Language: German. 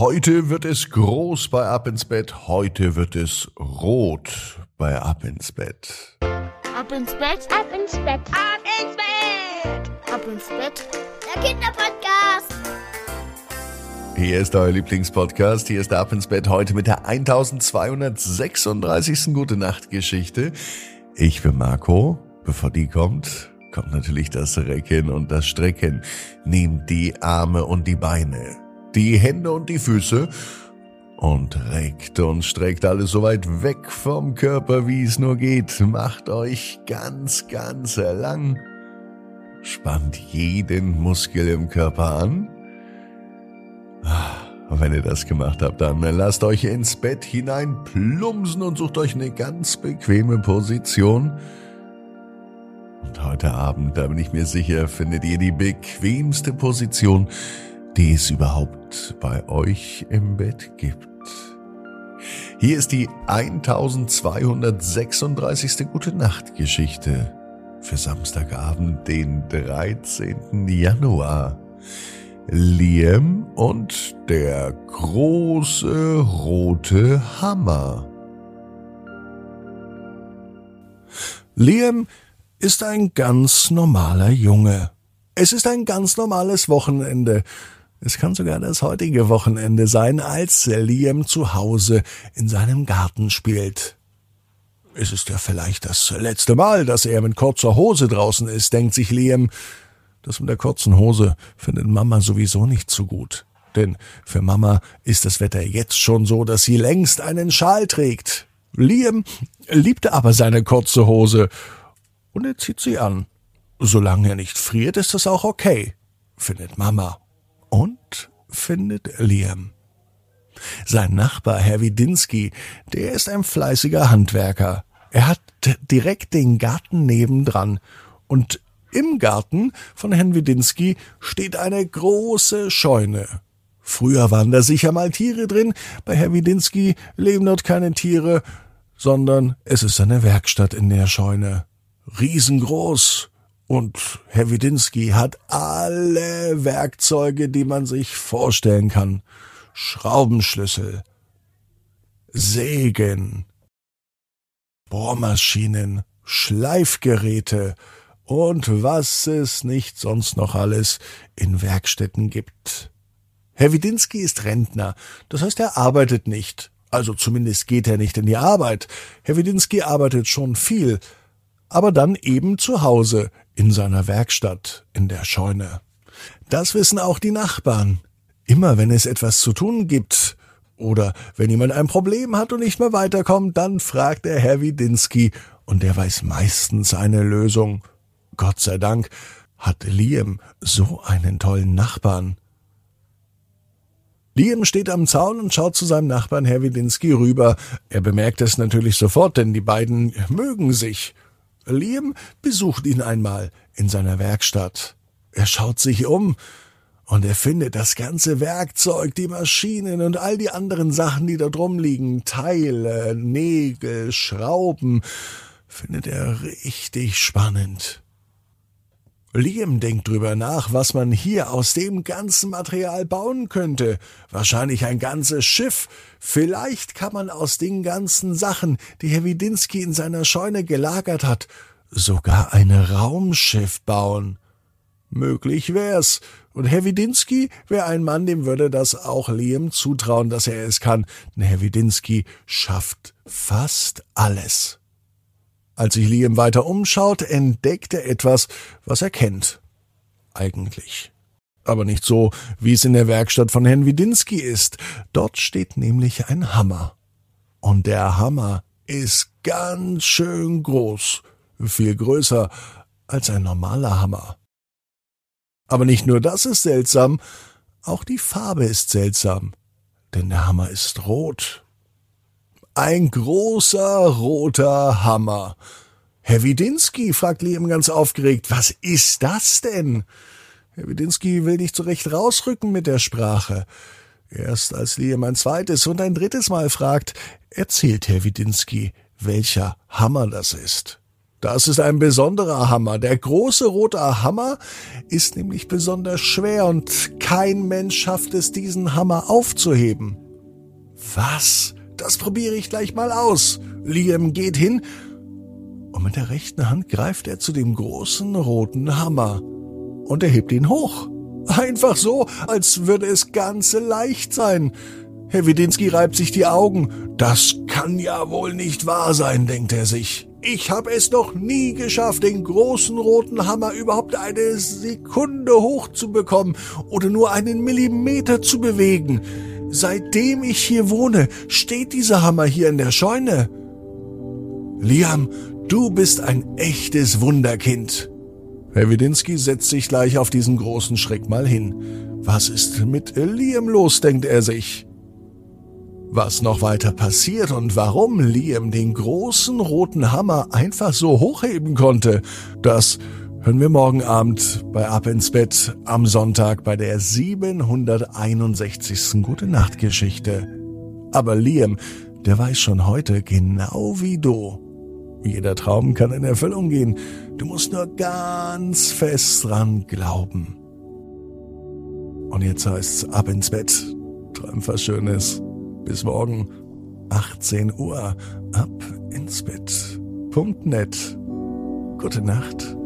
Heute wird es groß bei Ab ins Bett, heute wird es rot bei Ab ins Bett. Ab ins Bett, ab ins Bett, ab ins Bett, ab ins Bett. Der Kinderpodcast. Hier ist euer Lieblingspodcast, hier ist Ab ins Bett heute mit der 1236. Gute Nacht Geschichte. Ich bin Marco. Bevor die kommt, kommt natürlich das Recken und das Strecken. Nehmt die Arme und die Beine die Hände und die Füße und reckt und streckt alles so weit weg vom Körper, wie es nur geht. Macht euch ganz, ganz lang. Spannt jeden Muskel im Körper an. Und wenn ihr das gemacht habt, dann lasst euch ins Bett hinein plumpsen und sucht euch eine ganz bequeme Position. Und heute Abend, da bin ich mir sicher, findet ihr die bequemste Position, die es überhaupt bei euch im Bett gibt. Hier ist die 1236. Gute Nacht Geschichte für Samstagabend, den 13. Januar. Liam und der große rote Hammer. Liam ist ein ganz normaler Junge. Es ist ein ganz normales Wochenende. Es kann sogar das heutige Wochenende sein, als Liam zu Hause in seinem Garten spielt. Es ist ja vielleicht das letzte Mal, dass er mit kurzer Hose draußen ist, denkt sich Liam. Das mit der kurzen Hose findet Mama sowieso nicht so gut. Denn für Mama ist das Wetter jetzt schon so, dass sie längst einen Schal trägt. Liam liebte aber seine kurze Hose und er zieht sie an. Solange er nicht friert, ist das auch okay, findet Mama und findet Liam. Sein Nachbar, Herr Widinski, der ist ein fleißiger Handwerker. Er hat direkt den Garten nebendran und im Garten von Herrn Widinski steht eine große Scheune. Früher waren da sicher mal Tiere drin, bei Herr Widinski leben dort keine Tiere, sondern es ist eine Werkstatt in der Scheune. Riesengroß, und Herr Widinski hat alle Werkzeuge, die man sich vorstellen kann. Schraubenschlüssel, Sägen, Bohrmaschinen, Schleifgeräte und was es nicht sonst noch alles in Werkstätten gibt. Herr Widinski ist Rentner, das heißt, er arbeitet nicht. Also zumindest geht er nicht in die Arbeit. Herr Widinski arbeitet schon viel, aber dann eben zu Hause, in seiner Werkstatt, in der Scheune. Das wissen auch die Nachbarn. Immer wenn es etwas zu tun gibt, oder wenn jemand ein Problem hat und nicht mehr weiterkommt, dann fragt der Herr Widinski, und der weiß meistens eine Lösung. Gott sei Dank hat Liam so einen tollen Nachbarn. Liam steht am Zaun und schaut zu seinem Nachbarn Herr Widinski rüber. Er bemerkt es natürlich sofort, denn die beiden mögen sich. Liam besucht ihn einmal in seiner Werkstatt. Er schaut sich um und er findet das ganze Werkzeug, die Maschinen und all die anderen Sachen, die dort rumliegen, Teile, Nägel, Schrauben, findet er richtig spannend. Liam denkt drüber nach, was man hier aus dem ganzen Material bauen könnte. Wahrscheinlich ein ganzes Schiff. Vielleicht kann man aus den ganzen Sachen, die Herr Widinski in seiner Scheune gelagert hat, sogar ein Raumschiff bauen. Möglich wär's. Und Herr Widinski wäre ein Mann, dem würde das auch Liam zutrauen, dass er es kann. Denn Herr Widinski schafft fast alles. Als sich Liam weiter umschaut, entdeckt er etwas, was er kennt. Eigentlich. Aber nicht so, wie es in der Werkstatt von Herrn Widinski ist. Dort steht nämlich ein Hammer. Und der Hammer ist ganz schön groß. Viel größer als ein normaler Hammer. Aber nicht nur das ist seltsam, auch die Farbe ist seltsam. Denn der Hammer ist rot. Ein großer roter Hammer. Herr Widinski, fragt Liam ganz aufgeregt, was ist das denn? Herr Widinski will nicht so recht rausrücken mit der Sprache. Erst als Liam ein zweites und ein drittes Mal fragt, erzählt Herr Widinski, welcher Hammer das ist. Das ist ein besonderer Hammer. Der große rote Hammer ist nämlich besonders schwer und kein Mensch schafft es, diesen Hammer aufzuheben. Was? Das probiere ich gleich mal aus. Liam geht hin und mit der rechten Hand greift er zu dem großen roten Hammer und er hebt ihn hoch. Einfach so, als würde es ganz leicht sein. Herr Widinski reibt sich die Augen. Das kann ja wohl nicht wahr sein, denkt er sich. Ich habe es noch nie geschafft, den großen roten Hammer überhaupt eine Sekunde hochzubekommen oder nur einen Millimeter zu bewegen. Seitdem ich hier wohne, steht dieser Hammer hier in der Scheune. Liam, du bist ein echtes Wunderkind. Herr Widinski setzt sich gleich auf diesen großen Schreck mal hin. Was ist mit Liam los, denkt er sich. Was noch weiter passiert und warum Liam den großen roten Hammer einfach so hochheben konnte, das hören wir morgen Abend bei Ab ins Bett am Sonntag bei der 761. Gute Nacht Geschichte. Aber Liam, der weiß schon heute genau wie du. Jeder Traum kann in Erfüllung gehen. Du musst nur ganz fest dran glauben. Und jetzt heißt's ab ins Bett. Träum was Schönes. Bis morgen, 18 Uhr, ab ins Bett. Punkt net. Gute Nacht.